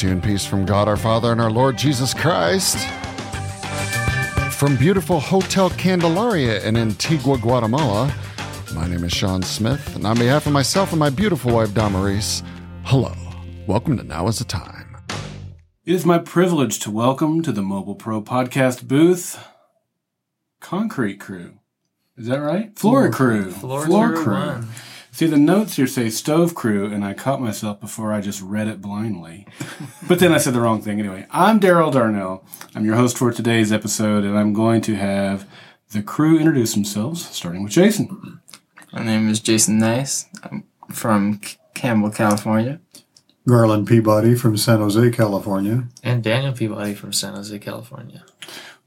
to you in peace from God our Father and our Lord Jesus Christ. From beautiful Hotel Candelaria in Antigua, Guatemala, my name is Sean Smith, and on behalf of myself and my beautiful wife, Damaris, hello. Welcome to Now is the Time. It is my privilege to welcome to the Mobile Pro podcast booth Concrete Crew. Is that right? Floor, Crew. Floor Crew one. See, the notes here say Stove Crew, and I caught myself before I just read it blindly. but then I said the wrong thing anyway. I'm Daryl Darnell. I'm your host for today's episode, and I'm going to have the crew introduce themselves, starting with Jason. My name is Jason Nice. I'm from C- Campbell, California. Garland Peabody from San Jose, California. And Daniel Peabody from San Jose, California.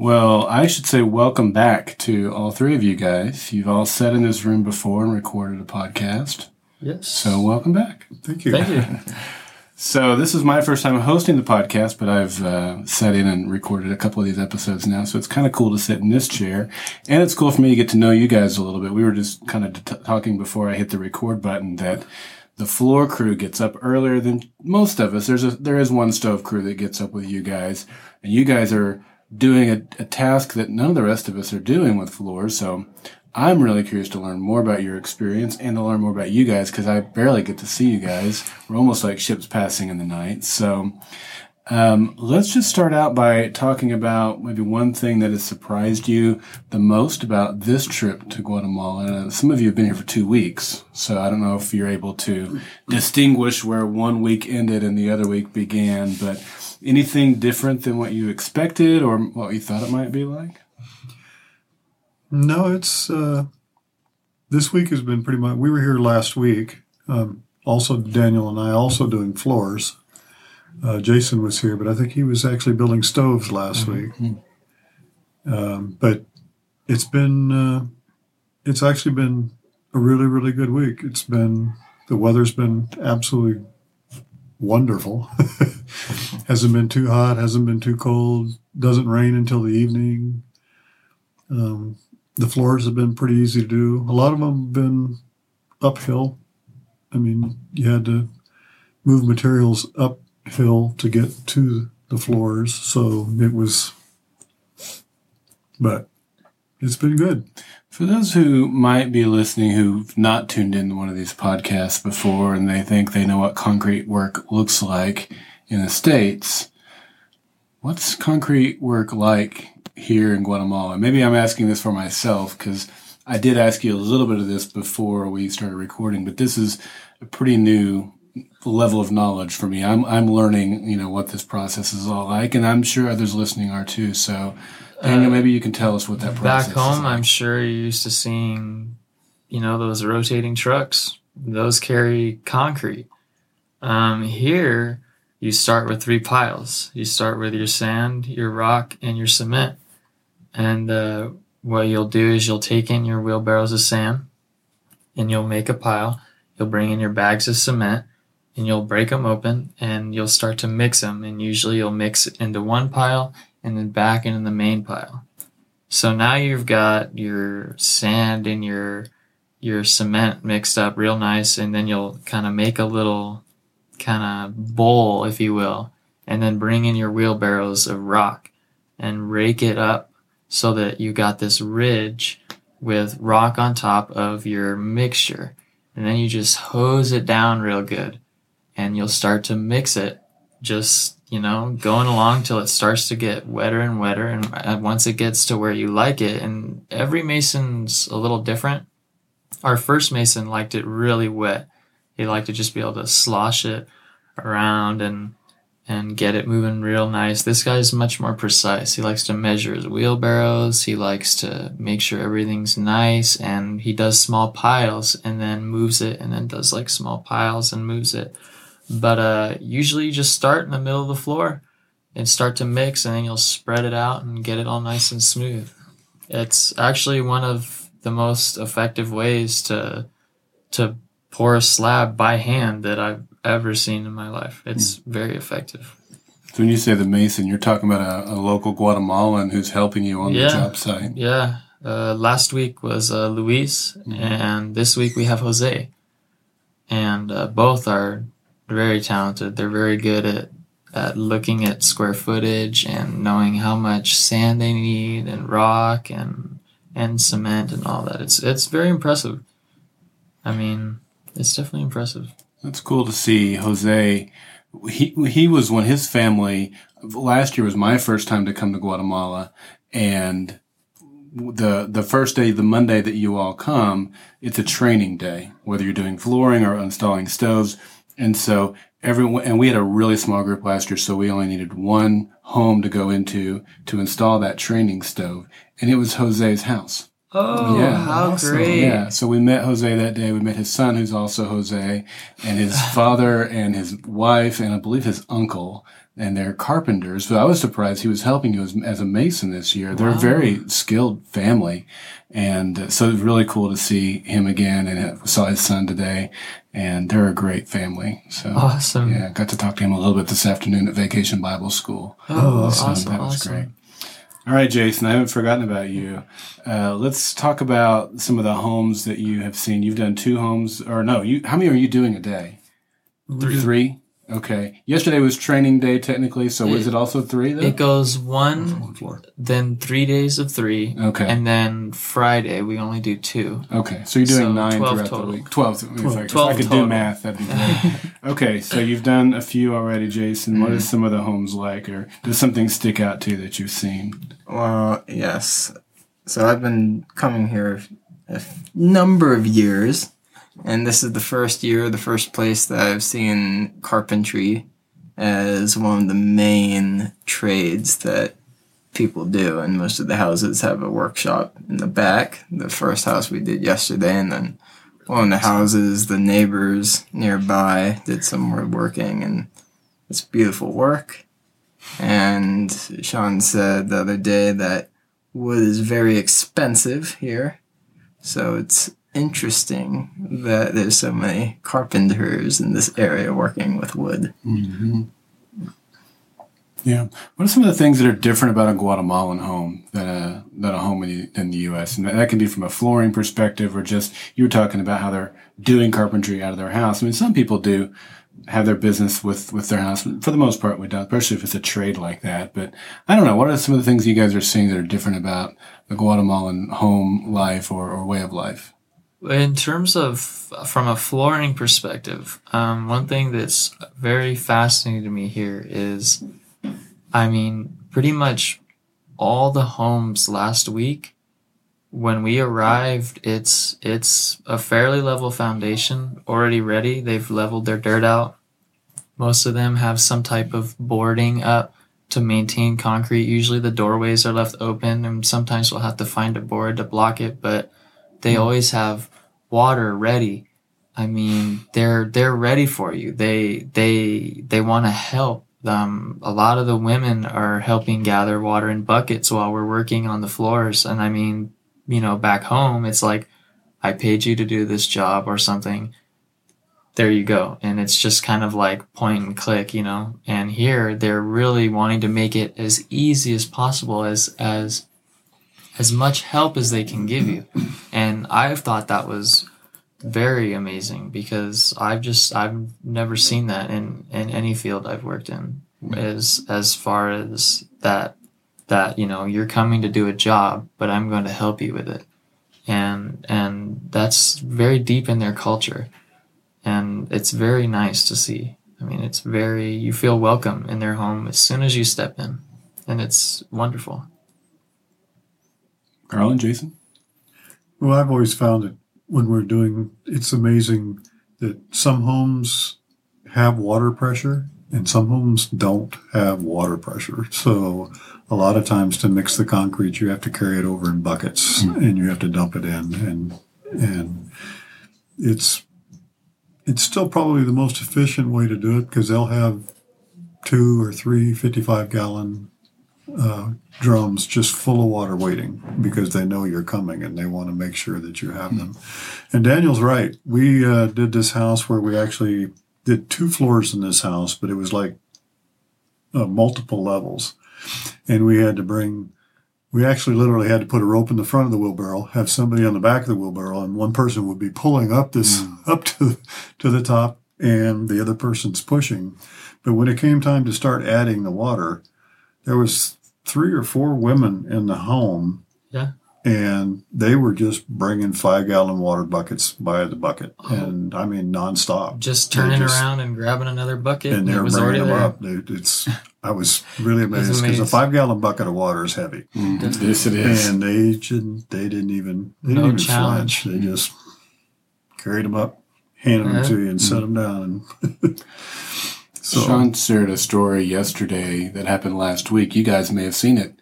Well, I should say welcome back to all three of you guys. You've all sat in this room before and recorded a podcast. Yes. So welcome back. Thank you. Thank you. So this is my first time hosting the podcast, but I've uh, sat in and recorded a couple of these episodes now, so it's kind of cool to sit in this chair, and it's cool for me to get to know you guys a little bit. We were just kind of t- talking before I hit the record button that the floor crew gets up earlier than most of us. There's a there is one stove crew that gets up with you guys, and you guys are doing a, a task that none of the rest of us are doing with floors. So I'm really curious to learn more about your experience and to learn more about you guys because I barely get to see you guys. We're almost like ships passing in the night. So um, let's just start out by talking about maybe one thing that has surprised you the most about this trip to Guatemala. Uh, some of you have been here for two weeks, so I don't know if you're able to distinguish where one week ended and the other week began, but anything different than what you expected or what you thought it might be like? No, it's uh, this week has been pretty much. We were here last week. Um, also, Daniel and I also doing floors. Uh, Jason was here, but I think he was actually building stoves last week. Um, but it's been uh, it's actually been a really really good week. It's been the weather's been absolutely wonderful. hasn't been too hot, hasn't been too cold. Doesn't rain until the evening. Um, the floors have been pretty easy to do. A lot of them have been uphill. I mean, you had to move materials uphill to get to the floors, so it was. But it's been good. For those who might be listening who've not tuned into one of these podcasts before and they think they know what concrete work looks like in the States, what's concrete work like here in Guatemala? Maybe I'm asking this for myself because I did ask you a little bit of this before we started recording, but this is a pretty new level of knowledge for me. I'm, I'm learning, you know, what this process is all like, and I'm sure others listening are too. So, Daniel, maybe you can tell us what that process Back home, like. I'm sure you're used to seeing, you know, those rotating trucks. Those carry concrete. Um, here, you start with three piles. You start with your sand, your rock, and your cement. And uh, what you'll do is you'll take in your wheelbarrows of sand, and you'll make a pile. You'll bring in your bags of cement, and you'll break them open, and you'll start to mix them. And usually, you'll mix it into one pile and then back into the main pile. So now you've got your sand and your your cement mixed up real nice, and then you'll kind of make a little kind of bowl, if you will, and then bring in your wheelbarrows of rock and rake it up so that you got this ridge with rock on top of your mixture. And then you just hose it down real good and you'll start to mix it just, you know, going along till it starts to get wetter and wetter. And uh, once it gets to where you like it, and every mason's a little different. Our first mason liked it really wet. He liked to just be able to slosh it around and and get it moving real nice. This guy's much more precise. He likes to measure his wheelbarrows. He likes to make sure everything's nice and he does small piles and then moves it and then does like small piles and moves it. But uh usually you just start in the middle of the floor and start to mix and then you'll spread it out and get it all nice and smooth. It's actually one of the most effective ways to to pour a slab by hand that I've ever seen in my life. It's very effective. So when you say the mason, you're talking about a, a local Guatemalan who's helping you on Yeah. the job site. Yeah. Uh, last week was uh, Luis, and this week we have Jose. And uh, both are very talented. They're very good at at looking at square footage and knowing how much sand they need and rock and and cement and all that. It's it's very impressive. I mean, it's definitely impressive. That's cool to see Jose. He he was when his family last year was my first time to come to Guatemala, and the the first day, the Monday that you all come, it's a training day, whether you're doing flooring or installing stoves, and so everyone and we had a really small group last year, so we only needed one home to go into to install that training stove, and it was Jose's house. Oh, Yeah. how Awesome. great! Yeah, so we met Jose that day. We met his son, who's also Jose, and his father and his wife, and I believe his uncle, and they're carpenters. But I was surprised he was helping you as, as a mason this year. They're a very skilled family, and uh, so it was really cool to see him again. And saw his son today, and they're a great family. So Awesome. yeah, got to talk to him a little bit this afternoon at Vacation Bible School. Oh, awesome. awesome! that was awesome. great. All right, Jason, I haven't forgotten about you. Uh, let's talk about some of the homes that you have seen. You've done two homes, or no, you. How many are you doing a day? Three. Okay. Yesterday was training day, technically. So was it also three? Though? It goes one, One floor. then three days of three, Okay. and then Friday we only do two. Okay, so you're doing So nine throughout total. the week. Twelve. If I, if 12 I could do math, that'd be great. okay, so you've done a few already, Jason. What Mm-hmm. is some of the homes like, or does something stick out to you that you've seen? Well, yes. So I've been coming here a number of years, and this is the first year, the first place that I've seen carpentry as one of the main trades that people do. And most of the houses have a workshop in the back. The first house we did yesterday, and then one of the houses, the neighbors nearby did some more working, and it's beautiful work. And Sean said the other day that wood is very expensive here. So it's interesting that there's so many carpenters in this area working with wood. Mm-hmm. Yeah. What are some of the things that are different about a Guatemalan home than a than a home in the, in the U.S. And that, that can be from a flooring perspective, or just you were talking about how they're doing carpentry out of their house. I mean, some people do have their business with with their house. For the most part, we don't, especially if it's a trade like that. But I don't know. What are some of the things you guys are seeing that are different about the Guatemalan home life or, or way of life? In terms of from a flooring perspective, um, one thing that's very fascinating to me here is, I mean, pretty much all the homes last week, when we arrived, it's it's a fairly level foundation already ready. They've leveled their dirt out. Most of them have some type of boarding up to maintain concrete. Usually the doorways are left open, and sometimes we'll have to find a board to block it, but they always have water ready. I mean, they're they're ready for you. They they they want to help. Um, a lot of the women are helping gather water in buckets while we're working on the floors. And I mean, you know, back home, it's like, I paid you to do this job or something. There you go. And it's just kind of like point and click, you know. And here, they're really wanting to make it as easy as possible, as as as much help as they can give you. And I've thought that was very amazing because I've just I've never seen that in in any field I've worked in. Mm-hmm. As as far as that that you know you're coming to do a job but I'm going to help you with it. And and that's very deep in their culture. And it's very nice to see. I mean it's very you feel welcome in their home as soon as you step in. And it's wonderful Carl and Jason? Well, I've always found that when we're doing, it's amazing that some homes have water pressure and some homes don't have water pressure. So a lot of times to mix the concrete, you have to carry it over in buckets hmm. and you have to dump it in and, and it's, it's still probably the most efficient way to do it because they'll have two or three 55 gallon uh, drums just full of water waiting because they know you're coming and they want to make sure that you have them. And Daniel's right. We uh, did this house where we actually did two floors in this house, but it was like uh, multiple levels. And we had to bring, we actually literally had to put a rope in the front of the wheelbarrow, have somebody on the back of the wheelbarrow, and one person would be pulling up this, up to, to the top, and the other person's pushing But when it came time to start adding the water, there was three or four women in the home. Yeah. And they were just bringing five gallon water buckets by the bucket, and I mean nonstop. Just turning just- around and grabbing another bucket. and And they it were was already bringing them there. up. They- It's I was really amazed because a five gallon bucket of water is heavy, Mhm. Yes, it is. and they didn't they didn't even they didn't No even challenge. flinch. They just carried them up, handed them to you, and set them down. So Sean shared a story yesterday that happened last week. You guys may have seen it.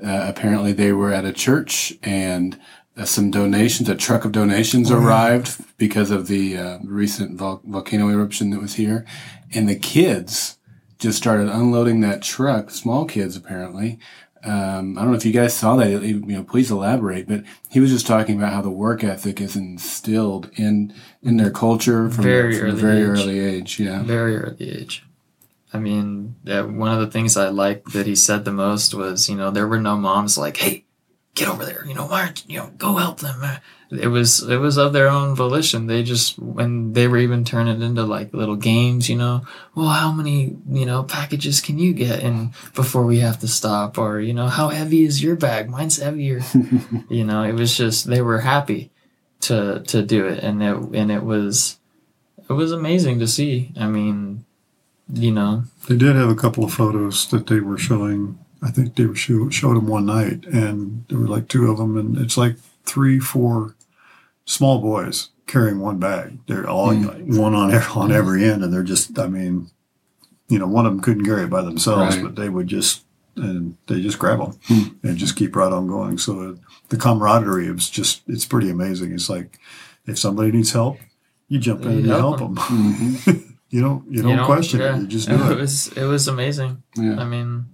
Uh, apparently, they were at a church and uh, some donations, a truck of donations arrived because of the uh, recent vol- volcano eruption that was here. And the kids just started unloading that truck, small kids apparently. Um, I don't know if you guys saw that. You know, please elaborate. But he was just talking about how the work ethic is instilled in in their culture from, Very from a early very age. early age. Yeah. very early age. I mean, that one of the things I liked that he said the most was, you know, there were no moms like, "Hey, get over there," you know, why aren't you know, go help them. Uh, it was it was of their own volition. They just when they were even turning it into like little games, you know. Well, how many you know packages can you get and before we have to stop, or you know, how heavy is your bag? Mine's heavier. you know, it was just they were happy to to do it, and it and it was it was amazing to see. I mean, you know, they did have a couple of photos that they were showing. I think they were show, showed them one night, and there were like two of them, and it's like three, four small boys carrying one bag. They're all hmm. one on every, on hmm. every end, and they're just. I mean, you know, one of them couldn't carry it by themselves, Right. but they would just and they just grab them hmm. and just keep right on going. So uh, the camaraderie is just it's pretty amazing. It's like if somebody needs help, you jump in and you help help them. Mhm. You don't you don't question it. You just do it it. was it was amazing. Yeah. I mean,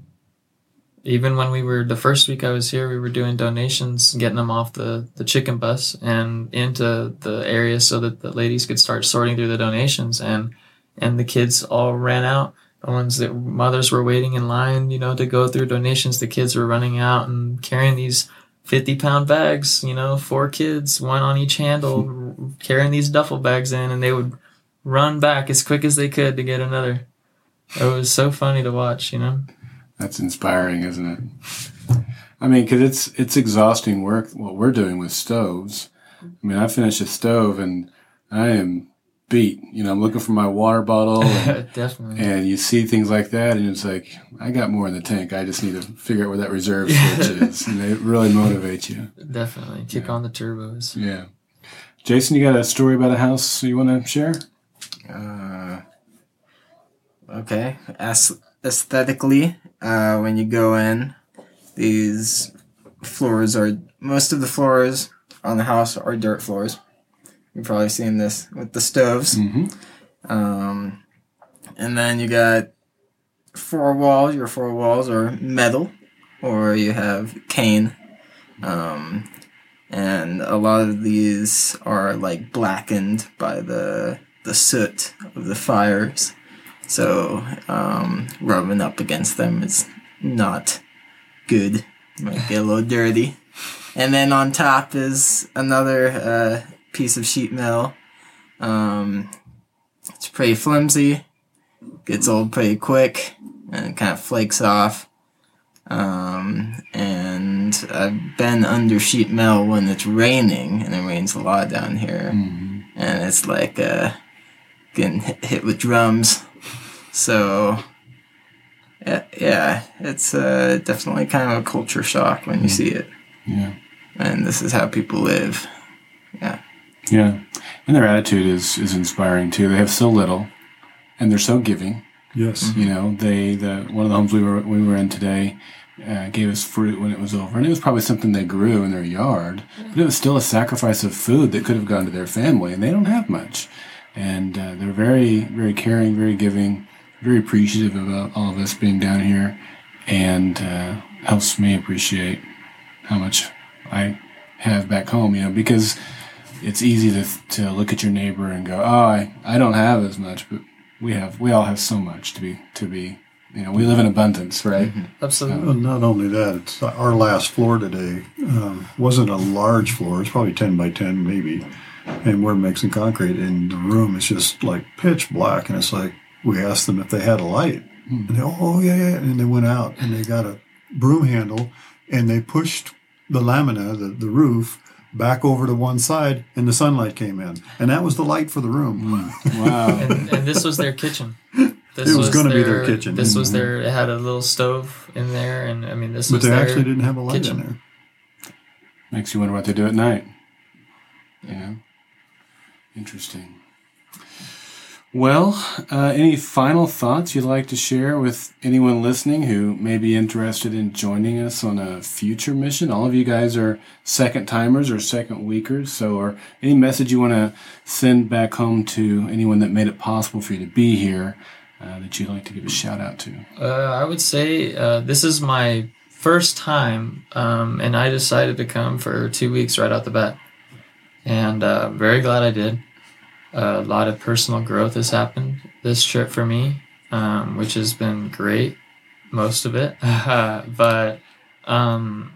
even when we were the first week I was here, we were doing donations, getting them off the the chicken bus and into the area so that the ladies could start sorting through the donations and and the kids all ran out. The ones that mothers were waiting in line, you know, to go through donations, the kids were running out and carrying these 50 pound bags, you know, four kids, one on each handle, carrying these duffel bags in, and they would run back as quick as they could to get another. It was so funny to watch, you know. That's inspiring, isn't it? I mean, because it's it's exhausting work what we're doing with stoves. I mean, I finish a stove and I am beat. You know, I'm looking for my water bottle, and, Definitely. and you see things like that, and it's like I got more in the tank. I just need to figure out where that reserve switch is, and it really motivates you. Definitely. Kick on the turbos. Yeah. Jason, you got a story about a house you want to share? Uh, okay. As- aesthetically, uh, when you go in, these floors are most of the floors on the house are dirt floors. You've probably seen this with the stoves. Mm-hmm. Um, and then you got four walls. Your four walls are metal, or you have cane. Um, and a lot of these are like blackened by the the soot of the fires. So um, rubbing up against them is not good. Might get a little dirty. And then on top is another uh, piece of sheet metal. Um, it's pretty flimsy, gets old pretty quick, and kind of flakes off. Um, and I've been under sheet metal when it's raining, and it rains a lot down here, and it's like uh, getting hit, hit with drums. So, yeah, yeah it's uh, definitely kind of a culture shock when you see it, Yeah. and this is how people live. Yeah. Yeah. And their attitude is, is inspiring too. They have so little and they're so giving. Yes. You know, they the one of the homes we were we were in today uh, gave us fruit when it was over, and it was probably something they grew in their yard, but it was still a sacrifice of food that could have gone to their family, and they don't have much, and uh, they're very very caring, very giving, very appreciative of uh, all of us being down here, and uh, helps me appreciate how much I have back home. You know, because it's easy to to look at your neighbor and go, oh, I I don't have as much, but we have we all have so much to be to be you know we live in abundance right Absolutely. Well, not only that, it's our last floor today um, wasn't a large floor. It's probably ten by ten, maybe. And we're mixing concrete, and the room is just like pitch black, and it's like, we asked them if they had a light. Hmm. And they, oh, yeah, yeah. And they went out and they got a broom handle and they pushed the lamina, the, the roof, back over to one side and the sunlight came in. And that was the light for the room. Hmm. Wow. and, and this was their kitchen. This It was gonna be their kitchen. This was mm-hmm. their. It had a little stove in there, and I mean, this is But was they their actually didn't have a light kitchen. in there. Makes you wonder what they do at night. Yeah. Interesting. Well, uh, any final thoughts you'd like to share with anyone listening who may be interested in joining us on a future mission? All of you guys are second timers or second weekers, so or any message you want to send back home to anyone that made it possible for you to be here uh, that you'd like to give a shout out to? Uh, I would say uh, this is my first time, um, and I decided to come for two weeks right out the bat, and uh, very glad I did. a lot of personal growth has happened this trip for me, um, which has been great, most of it. but um,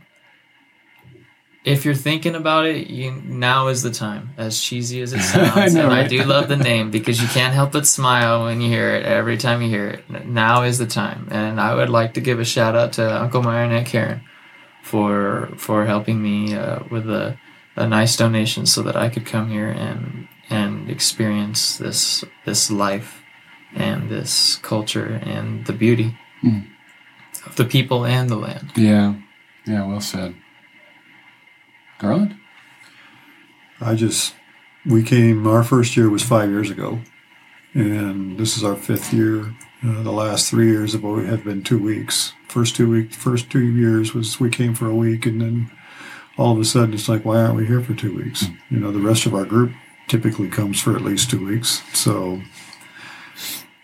if you're thinking about it, you, now is the time. As cheesy as it sounds, know, and I do love the name because you can't help but smile when you hear it. Every time you hear it, now is the time. And I would like to give a shout out to Uncle Meyer and Aunt Karen for for helping me uh, with a, a nice donation so that I could come here and and experience this this life and this culture and the beauty Mm. of the people and the land. Yeah. Yeah, well said. Garland? I just, we came, our first year was five years ago. And this is our fifth year. Uh, the last three years have always have been two weeks. First two week, first two years was we came for a week, and then all of a sudden it's like, why aren't we here for two weeks? Hmm. You know, the rest of our group typically comes for at least two weeks. So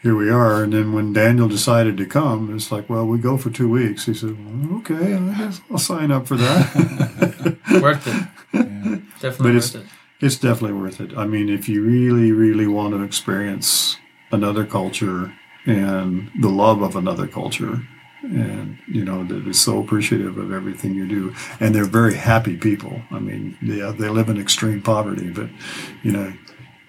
here we are. And then when Daniel decided to come, it's like, well, we go for two weeks. He said, well, okay, I guess I'll sign up for that. worth it. Definitely But worth it's- it. it's definitely worth it. I mean, if you really, really want to experience another culture and the love of another culture, and you know they're so appreciative of everything you do, and they're very happy people. I mean, yeah, they live in extreme poverty, but you know,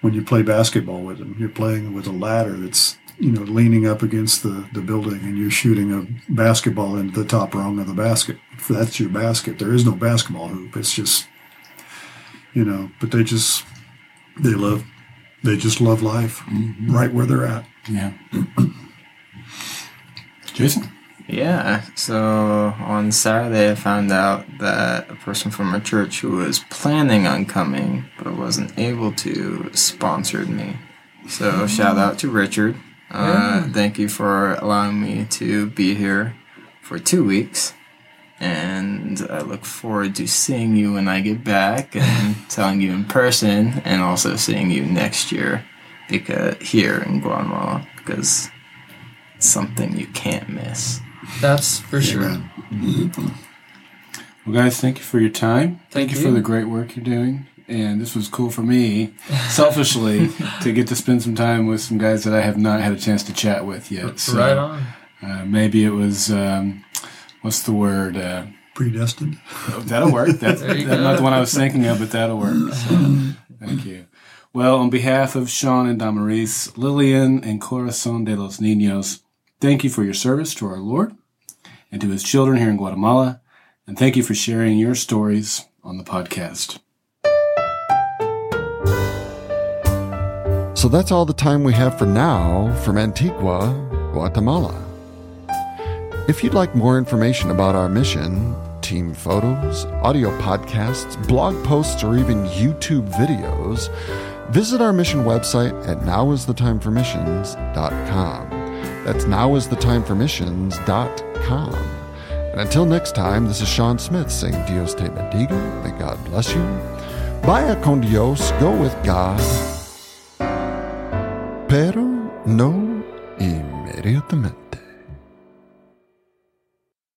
when you play basketball with them, you're playing with a ladder that's you know leaning up against the the building, and you're shooting a basketball into the top rung of the basket. That's your basket. There is no basketball hoop. It's just you know but they just they love they just love life mm-hmm. right where they're at Yeah. Jason? Yeah, so on Saturday I found out that a person from our church who was planning on coming but wasn't able to sponsored me. So shout out to Richard. Uh, Thank you for allowing me to be here for two weeks. And I look forward to seeing you when I get back and telling you in person and also seeing you next year because here in Guatemala because it's something you can't miss. That's for sure. Amen. Well, guys, thank you for your time. Thank you, you. for the great work you're doing. And this was cool for me, selfishly, to get to spend some time with some guys that I have not had a chance to chat with yet. So, right on. Uh, maybe it was, um, what's the word? Uh, predestined that'll work. That's, that's not the one I was thinking of, but that'll work. So, thank you. Well, on behalf of Sean and Damaris, Lillian, and Corazon de los Niños, thank you for your service to our Lord and to his children here in Guatemala. And thank you for sharing your stories on the podcast. So that's all the time we have for now from Antigua, Guatemala. If you'd like more information about our mission, team photos, audio podcasts, blog posts, or even YouTube videos, visit our mission website at nowisthetime4missions.com. That's nowisthetime4missions.com. And until next time, this is Sean Smith saying Dios te bendiga, may God bless you. Vaya con Dios, go with God pero no inmediatamente.